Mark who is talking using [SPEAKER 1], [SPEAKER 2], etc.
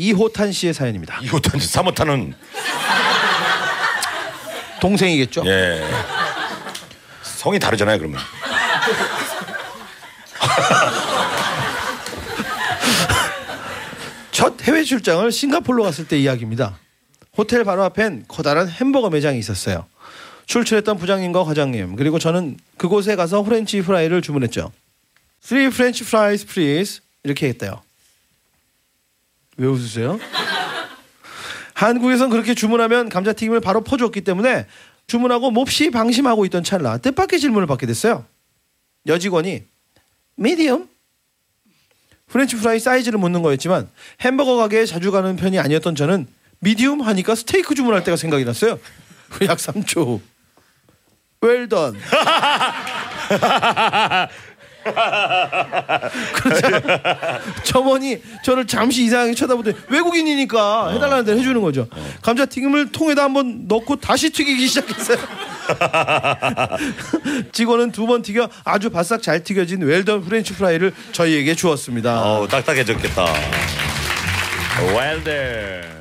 [SPEAKER 1] 이호탄 씨의 사연입니다.
[SPEAKER 2] 이호탄 사모탄은
[SPEAKER 1] 동생이겠죠?
[SPEAKER 2] 예 성이 다르잖아요 그러면.
[SPEAKER 1] 첫 해외 출장을 싱가포르로 갔을 때 이야기입니다. 호텔 바로 앞엔 커다란 햄버거 매장이 있었어요. 출출했던 부장님과 과장님 그리고 저는 그곳에 가서 French fry를 주문했죠. Three French fries, please. 이렇게 했대요. 왜 웃으세요? 한국에선 그렇게 주문하면 감자튀김을 바로 퍼주었기 때문에 주문하고 몹시 방심하고 있던 찰나 뜻밖의 질문을 받게 됐어요. 여직원이 Medium? French fry 사이즈를 묻는 거였지만 햄버거 가게에 자주 가는 편이 아니었던 저는 medium 하니까 스테이크 주문할 때가 생각이 났어요. 약 3초. 웰던. 그러자 점원이 저를 잠시 이상하게 쳐다보더니 외국인이니까 해달라는 대로 해주는 거죠. 감자튀김을 통에다 한번 넣고 다시 튀기기 시작했어요. 직원은 두 번 튀겨 아주 바싹 잘 튀겨진 well-done French fry를 저희에게 주었습니다.
[SPEAKER 2] 어우 딱딱해졌겠다. 웰던.